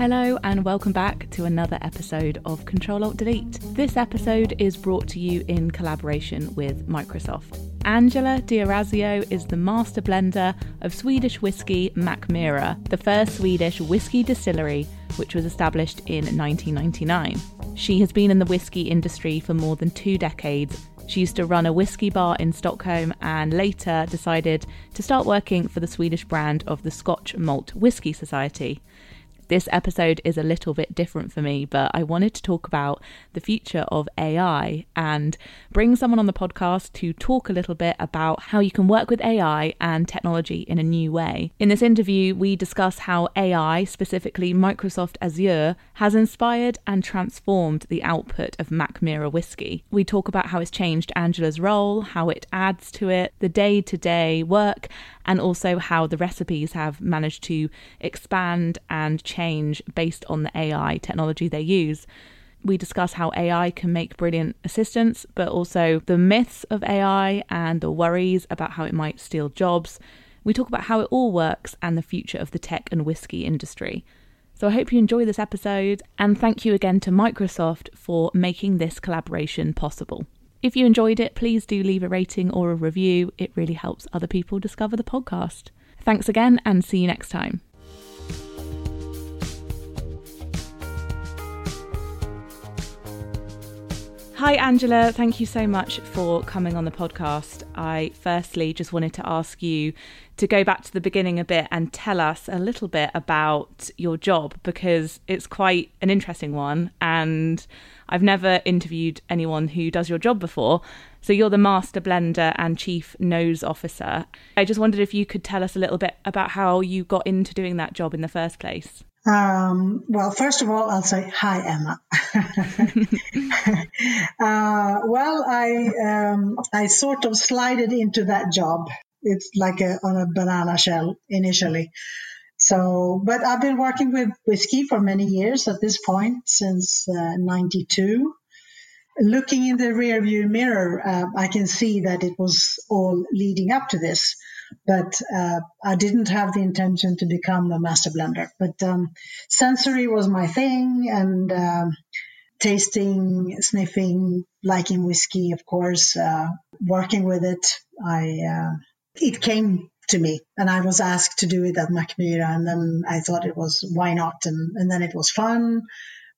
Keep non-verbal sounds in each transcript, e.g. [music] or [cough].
Hello, and welcome back to another episode of Control Alt Delete. This episode is brought to you in collaboration with Microsoft. Angela D'Orazio is the master blender of Swedish whiskey Mackmyra, the first Swedish whiskey distillery which was established in 1999. She has been in the whiskey industry for more than two decades. She used to run a whiskey bar in Stockholm and later decided to start working for the Swedish brand of the Scotch Malt Whisky Society. This episode is a little bit different for me, but I wanted to talk about the future of AI and bring someone on the podcast to talk a little bit about how you can work with AI and technology in a new way. In this interview, we discuss how AI, specifically Microsoft Azure, has inspired and transformed the output of Mackmyra whiskey. We talk about how it's changed Angela's role, how it adds to it, the day to day work, and also how the recipes have managed to expand and change based on the AI technology they use. We discuss how AI can make brilliant assistants, but also the myths of AI and the worries about how it might steal jobs. We talk about how it all works and the future of the tech and whiskey industry. So I hope you enjoy this episode, and thank you again to Microsoft for making this collaboration possible. If you enjoyed it, please do leave a rating or a review. It really helps other people discover the podcast. Thanks again, and see you next time. Hi, Angela. Thank you so much for coming on the podcast. I firstly just wanted to ask you to go back to the beginning a bit and tell us a little bit about your job because it's quite an interesting one. And I've never interviewed anyone who does your job before. So you're the master blender and chief nose officer. I just wondered if you could tell us a little bit about how you got into doing that job in the first place. Um, well, first of all, I'll say hi, Emma. [laughs] uh, well, I um, I sort of slided into that job. It's like a, on a banana shell initially. So, but I've been working with whiskey for many years at this point, since uh, 92. Looking in the rearview mirror, uh, I can see that it was all leading up to this, but uh, I didn't have the intention to become a master blender. But um, sensory was my thing, and um, tasting, sniffing, liking whiskey, of course, uh, working with it. I uh, it came to me and I was asked to do it at Mackmyra and then I thought it was why not and, and then it was fun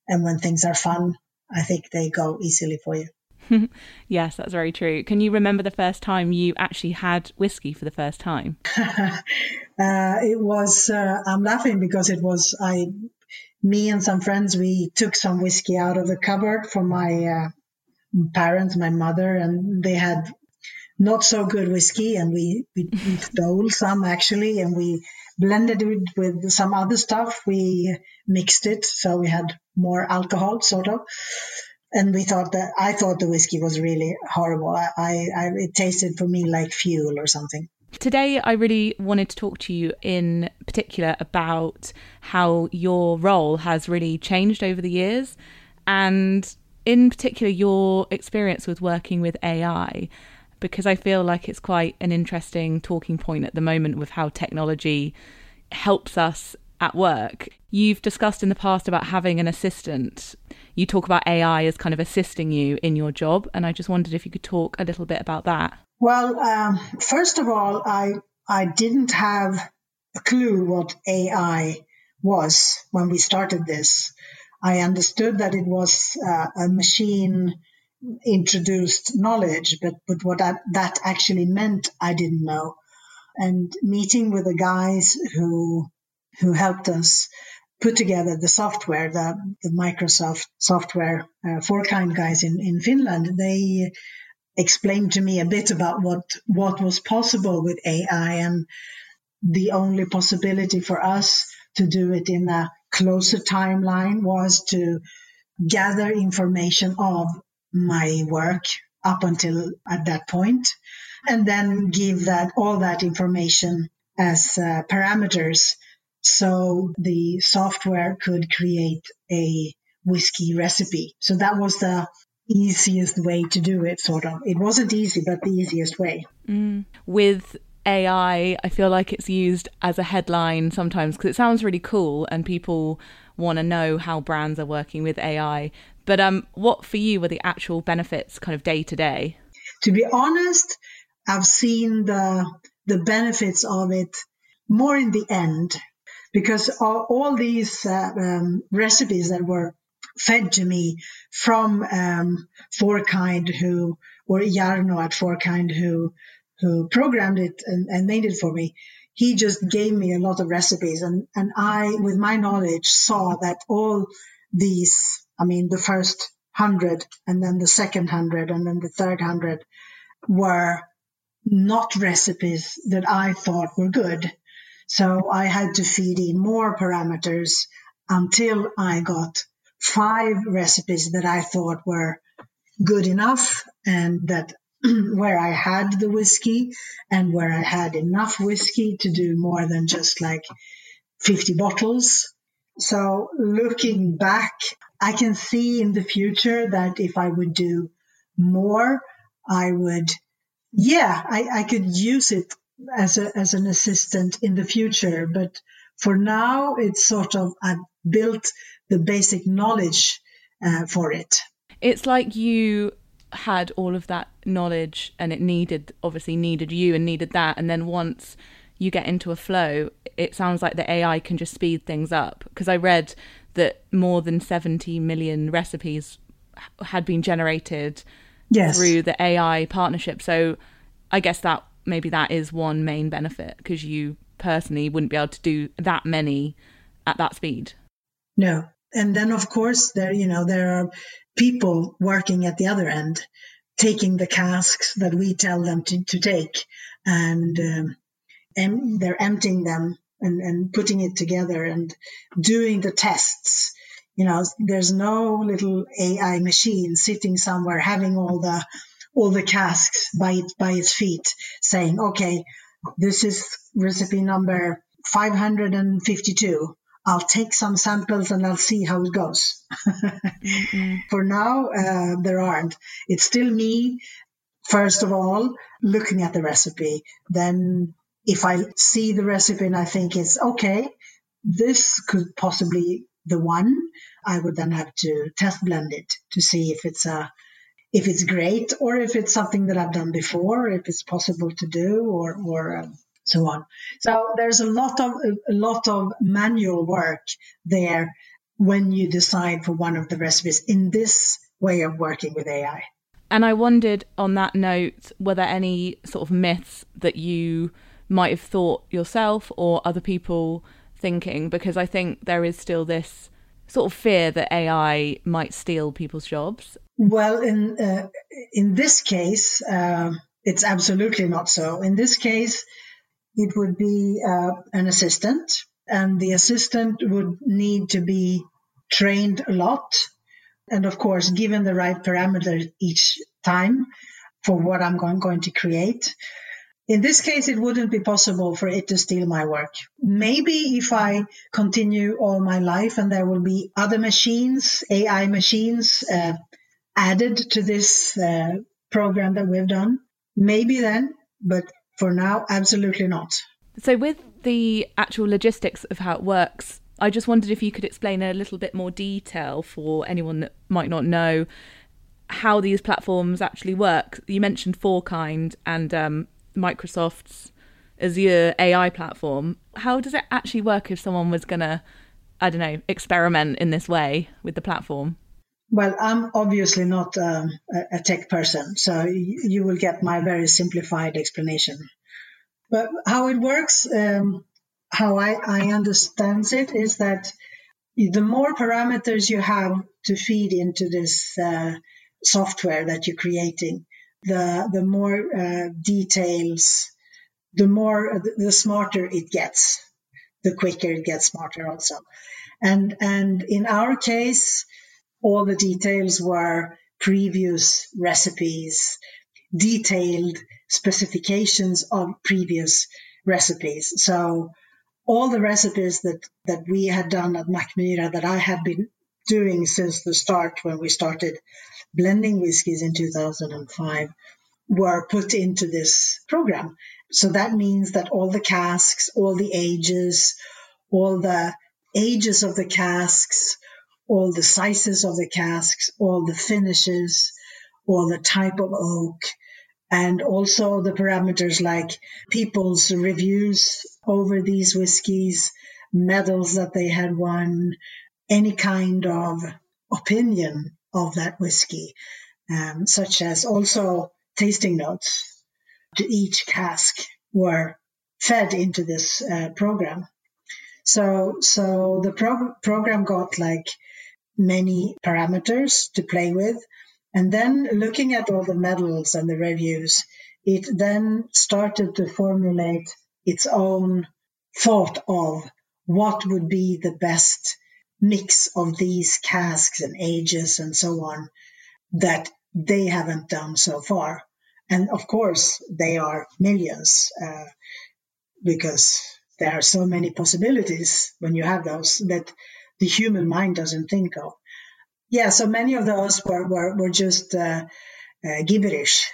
and when things are fun I think they go easily for you. [laughs] yes, that's very true. Can you remember the first time you actually had whiskey for the first time? [laughs] uh, it was, uh, I'm laughing because it was, I, me and some friends, we took some whiskey out of the cupboard for my uh, parents, my mother, and they had not so good whiskey, and we, we, we stole some actually, and we blended it with some other stuff. We mixed it so we had more alcohol, sort of. And we thought that I thought the whiskey was really horrible. I, I, it tasted for me like fuel or something. Today, I really wanted to talk to you in particular about how your role has really changed over the years, and in particular, your experience with working with AI because I feel like it's quite an interesting talking point at the moment with how technology helps us at work. You've discussed in the past about having an assistant. You talk about AI as kind of assisting you in your job, and I just wondered if you could talk a little bit about that. Well, um, first of all, I I didn't have a clue what AI was when we started this. I understood that it was uh, a machine introduced knowledge, but, but what I, that actually meant, I didn't know. And meeting with the guys who, who helped us put together the software, the, the Microsoft software, uh, Fourkind guys in, in Finland, they explained to me a bit about what, what was possible with AI and the only possibility for us to do it in a closer timeline was to gather information of my work up until at that point and then give that all that information as uh, parameters so the software could create a whiskey recipe so that was the easiest way to do it sort of it wasn't easy but the easiest way mm. with AI, I feel like it's used as a headline sometimes because it sounds really cool and people want to know how brands are working with AI. But um, what for you were the actual benefits kind of day to day? To be honest, I've seen the the benefits of it more in the end because all, all these uh, um, recipes that were fed to me from um, who or Jarno at Fourkind who who programmed it and, and made it for me he just gave me a lot of recipes and, and I, with my knowledge, saw that all these, I mean, the first hundred and then the second hundred and then the third hundred were not recipes that I thought were good. So I had to feed in more parameters until I got five recipes that I thought were good enough and that [clears throat] where I had the whiskey and where I had enough whiskey to do more than just like 50 bottles. So looking back, I can see in the future that if I would do more, I would, yeah, I, I could use it as a, as an assistant in the future. But for now, it's sort of, I've built the basic knowledge uh, for it. It's like you had all of that knowledge and it needed obviously needed you and needed that and then once you get into a flow it sounds like the AI can just speed things up because I read that more than 70 million recipes had been generated yes. through the AI partnership. So I guess that maybe that is one main benefit because you personally wouldn't be able to do that many at that speed. No. And then of course there you know there are people working at the other end taking the casks that we tell them to, to take and um, and they're emptying them and, and putting it together and doing the tests you know there's no little ai machine sitting somewhere having all the all the casks by it by its feet saying okay this is recipe number 552 I'll take some samples and I'll see how it goes. [laughs] For now, uh, there aren't. It's still me, first of all, looking at the recipe. Then, if I see the recipe and I think it's okay, this could possibly the one, I would then have to test blend it to see if it's a if it's great or if it's something that I've done before, if it's possible to do, or or um, so on. So there's a lot of a lot of manual work there when you decide for one of the recipes in this way of working with AI. And I wondered on that note, were there any sort of myths that you might have thought yourself or other people thinking? Because I think there is still this sort of fear that AI might steal people's jobs. Well, in uh, in this case, uh, it's absolutely not so. In this case, it would be uh, an assistant, and the assistant would need to be trained a lot. And of course, given the right parameters each time for what I'm going, going to create. In this case, it wouldn't be possible for it to steal my work. Maybe if I continue all my life and there will be other machines, AI machines, uh, added to this uh, program that we've done, maybe then, but for now, absolutely not. So, with the actual logistics of how it works, I just wondered if you could explain a little bit more detail for anyone that might not know how these platforms actually work. You mentioned Fourkind and um, Microsoft's Azure AI platform. How does it actually work if someone was going to, I don't know, experiment in this way with the platform? Well, I'm obviously not um, a tech person, so you will get my very simplified explanation. But how it works, um, how I, I understand it, is that the more parameters you have to feed into this uh, software that you're creating, the the more uh, details, the more the smarter it gets, the quicker it gets smarter also. And and in our case, all the details were previous recipes, detailed specifications of previous recipes. So all the recipes that, that we had done at Mackmyra that I had been doing since the start when we started blending whiskies in 2005 were put into this program. So that means that all the casks, all the ages, all the ages of the casks, all the sizes of the casks, all the finishes, all the type of oak, and also the parameters like people's reviews over these whiskies, medals that they had won, any kind of opinion of that whiskey, um, such as also tasting notes to each cask were fed into this uh, program. So, so the pro- program got like many parameters to play with. And then looking at all the medals and the reviews, it then started to formulate its own thought of what would be the best mix of these casks and ages and so on that they haven't done so far. And of course, they are millions uh, because there are so many possibilities when you have those that the human mind doesn't think of. Yeah, so many of those were, were, were just uh, uh, gibberish.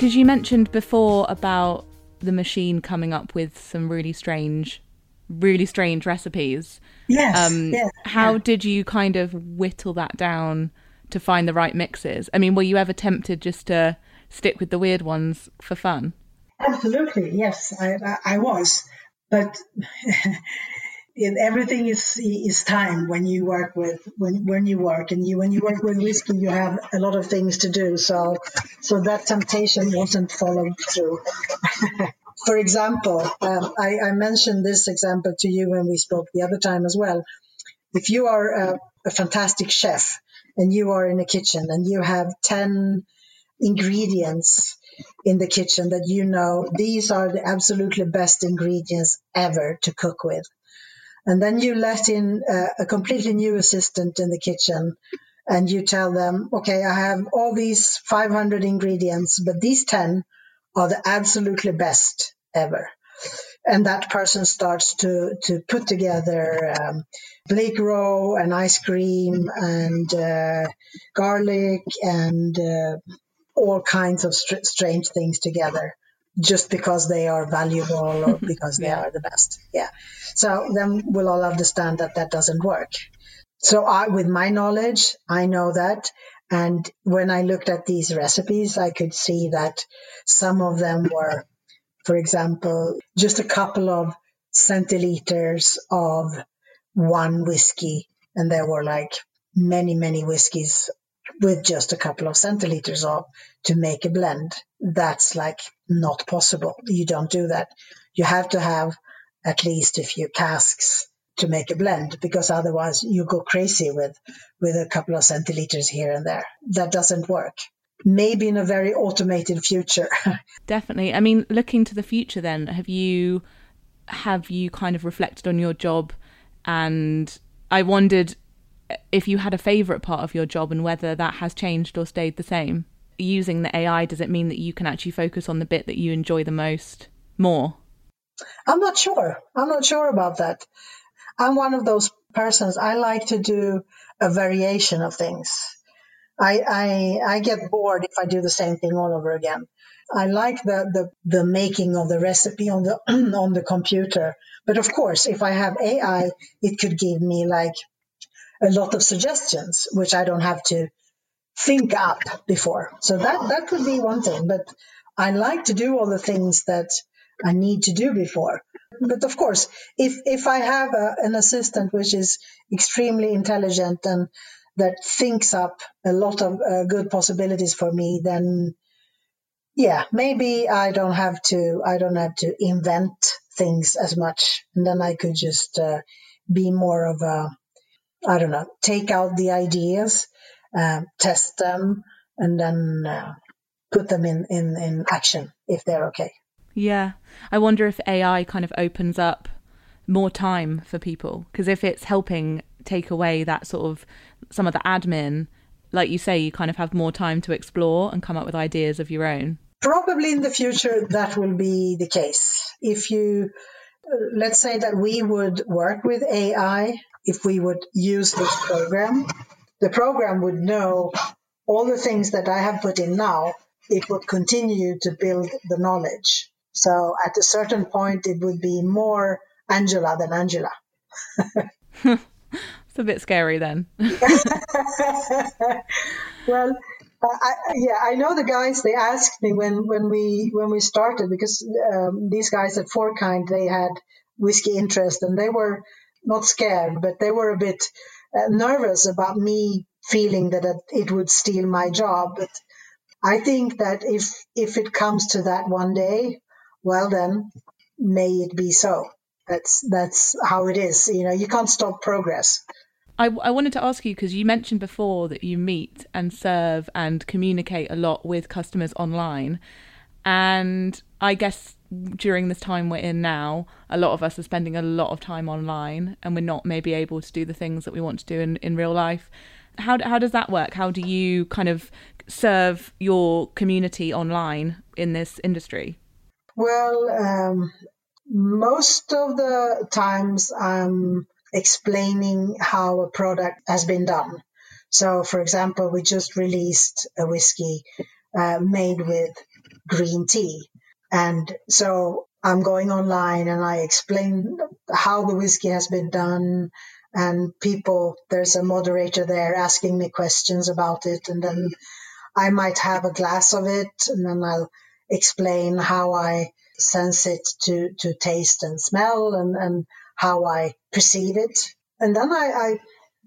Because you mentioned before about the machine coming up with some really strange, really strange recipes. Yes. Um, yes how yeah. did you kind of whittle that down to find the right mixes? I mean, were you ever tempted just to stick with the weird ones for fun? Absolutely, yes, I, I, I was, but [laughs] everything is is time when you work with when when you work. And you when you work with whiskey you have a lot of things to do. So so that temptation wasn't followed through. [laughs] For example um, I, I, mentioned this example to you when we spoke the other time as well. If you are a, a fantastic chef and you are in a kitchen and you have 10 ingredients in the kitchen that you know these are the absolutely best ingredients ever to cook with and then you let in a, a completely new assistant in the kitchen and you tell them, okay, I have all these 500 ingredients, but these 10 are the absolutely best ever. And that person starts to, to put together um, Blake roe and ice cream and uh, garlic and uh, all kinds of str- strange things together just because they are valuable or [laughs] because they yeah. are the best. Yeah. So then we'll all understand that that doesn't work. So I, with my knowledge, I know that. And when I looked at these recipes, I could see that some of them were, for example, just a couple of centiliters of one whiskey. And there were like many, many whiskeys with just a couple of centiliters of to make a blend. That's like not possible. You don't do that. You have to have at least a few casks to make a blend because otherwise you go crazy with with a couple of centiliters here and there. That doesn't work. Maybe in a very automated future. [laughs] Definitely. I mean, looking to the future then, have you have you kind of reflected on your job and I wondered if you had a favorite part of your job and whether that has changed or stayed the same. Using the AI, does it mean that you can actually focus on the bit that you enjoy the most more? I'm not sure. I'm not sure about that. I'm one of those persons. I like to do a variation of things. I, I, I get bored if I do the same thing all over again. I like the, the, the making of the recipe on the [clears throat] on the computer. But of course, if I have AI, it could give me like a lot of suggestions, which I don't have to think up before. So that, that could be one thing. But I like to do all the things that I need to do before. But of course, if, if I have a, an assistant which is extremely intelligent and that thinks up a lot of uh, good possibilities for me, then yeah, maybe I don't have to, I don't have to invent things as much. And then I could just uh, be more of a, I don't know, take out the ideas, uh, test them, and then uh, put them in, in, in action if they're okay. Yeah. I wonder if AI kind of opens up more time for people because if it's helping take away that sort of some of the admin, like you say, you kind of have more time to explore and come up with ideas of your own. Probably in the future that will be the case. If you let's say that we would work with AI if we would use this program. The program would know all the things that I have put in now. It would continue to build the knowledge. So at a certain point, it would be more Angela than Angela. [laughs] it's a bit scary then. [laughs] well, uh, I, yeah, I know the guys. They asked me when when we when we started because um, these guys at Fourkind they had whiskey interest and they were not scared, but they were a bit Uh, nervous about me feeling that it would steal my job. But I think that if if it comes to that one day, well then, may it be so. That's that's how it is. You know, you can't stop progress. I, I wanted to ask you because you mentioned before that you meet and serve and communicate a lot with customers online. And I guess during this time we're in now, a lot of us are spending a lot of time online and we're not maybe able to do the things that we want to do in, in real life. How, how does that work? How do you kind of serve your community online in this industry? Well, um, most of the times I'm explaining how a product has been done. So, for example, we just released a whiskey uh, made with green tea. And so I'm going online and I explain how the whiskey has been done. And people, there's a moderator there asking me questions about it. And then I might have a glass of it and then I'll explain how I sense it to, to taste and smell and, and how I perceive it. And then I,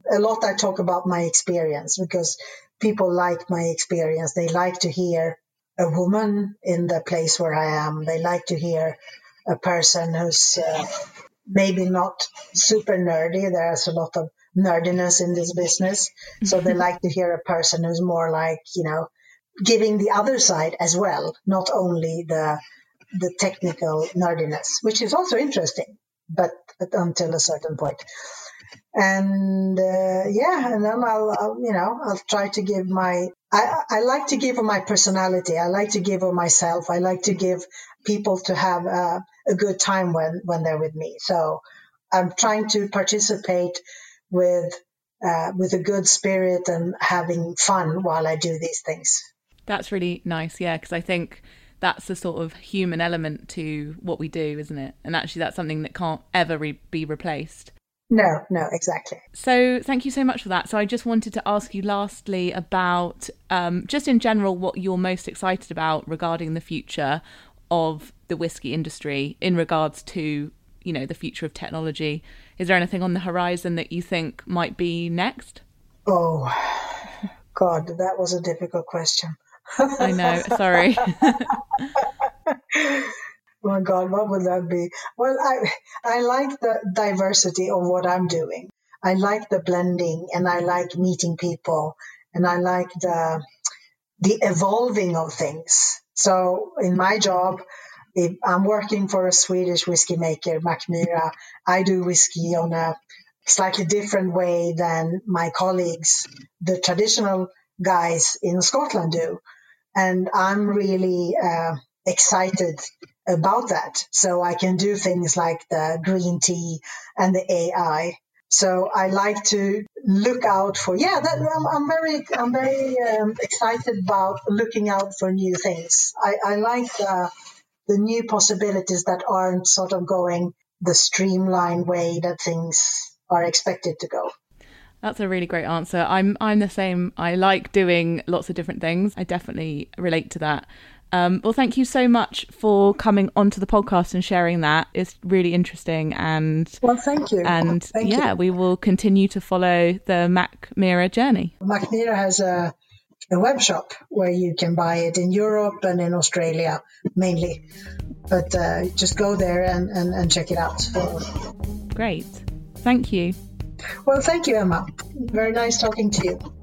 I, a lot I talk about my experience because people like my experience. They like to hear a woman in the place where I am. They like to hear a person who's uh, maybe not super nerdy. There's a lot of nerdiness in this business. So they like to hear a person who's more like, you know, giving the other side as well, not only the the technical nerdiness, which is also interesting but until a certain point. And uh, yeah, and then I'll, I'll, you know, I'll try to give my, I, I like to give my personality. I like to give of myself. I like to give people to have a, a good time when, when they're with me. So I'm trying to participate with, uh, with a good spirit and having fun while I do these things. That's really nice. Yeah. Cause I think, that's the sort of human element to what we do, isn't it? And actually, that's something that can't ever re- be replaced. No, no, exactly. So, thank you so much for that. So, I just wanted to ask you lastly about um, just in general what you're most excited about regarding the future of the whiskey industry in regards to, you know, the future of technology. Is there anything on the horizon that you think might be next? Oh, God, that was a difficult question. I know. Sorry. [laughs] [laughs] my God, what would that be? Well, I I like the diversity of what I'm doing. I like the blending, and I like meeting people, and I like the the evolving of things. So in my job, if I'm working for a Swedish whiskey maker, Mackmyra, I do whiskey on a slightly different way than my colleagues, the traditional guys in Scotland do. And I'm really uh, excited about that. So I can do things like the green tea and the AI. So I like to look out for, yeah, that, I'm, I'm, very, I'm very um, excited about looking out for new things. I, I like the, the new possibilities that aren't sort of going the streamlined way that things are expected to go. That's a really great answer. I'm I'm the same. I like doing lots of different things. I definitely relate to that. Um, well, thank you so much for coming onto the podcast and sharing that. It's really interesting and well, thank you. And thank yeah, you. we will continue to follow the Mackmyra journey. Mackmyra has a a web shop where you can buy it in Europe and in Australia mainly. But uh, just go there and, and, and check it out. Great. Thank you. Well, thank you, Emma. Very nice talking to you.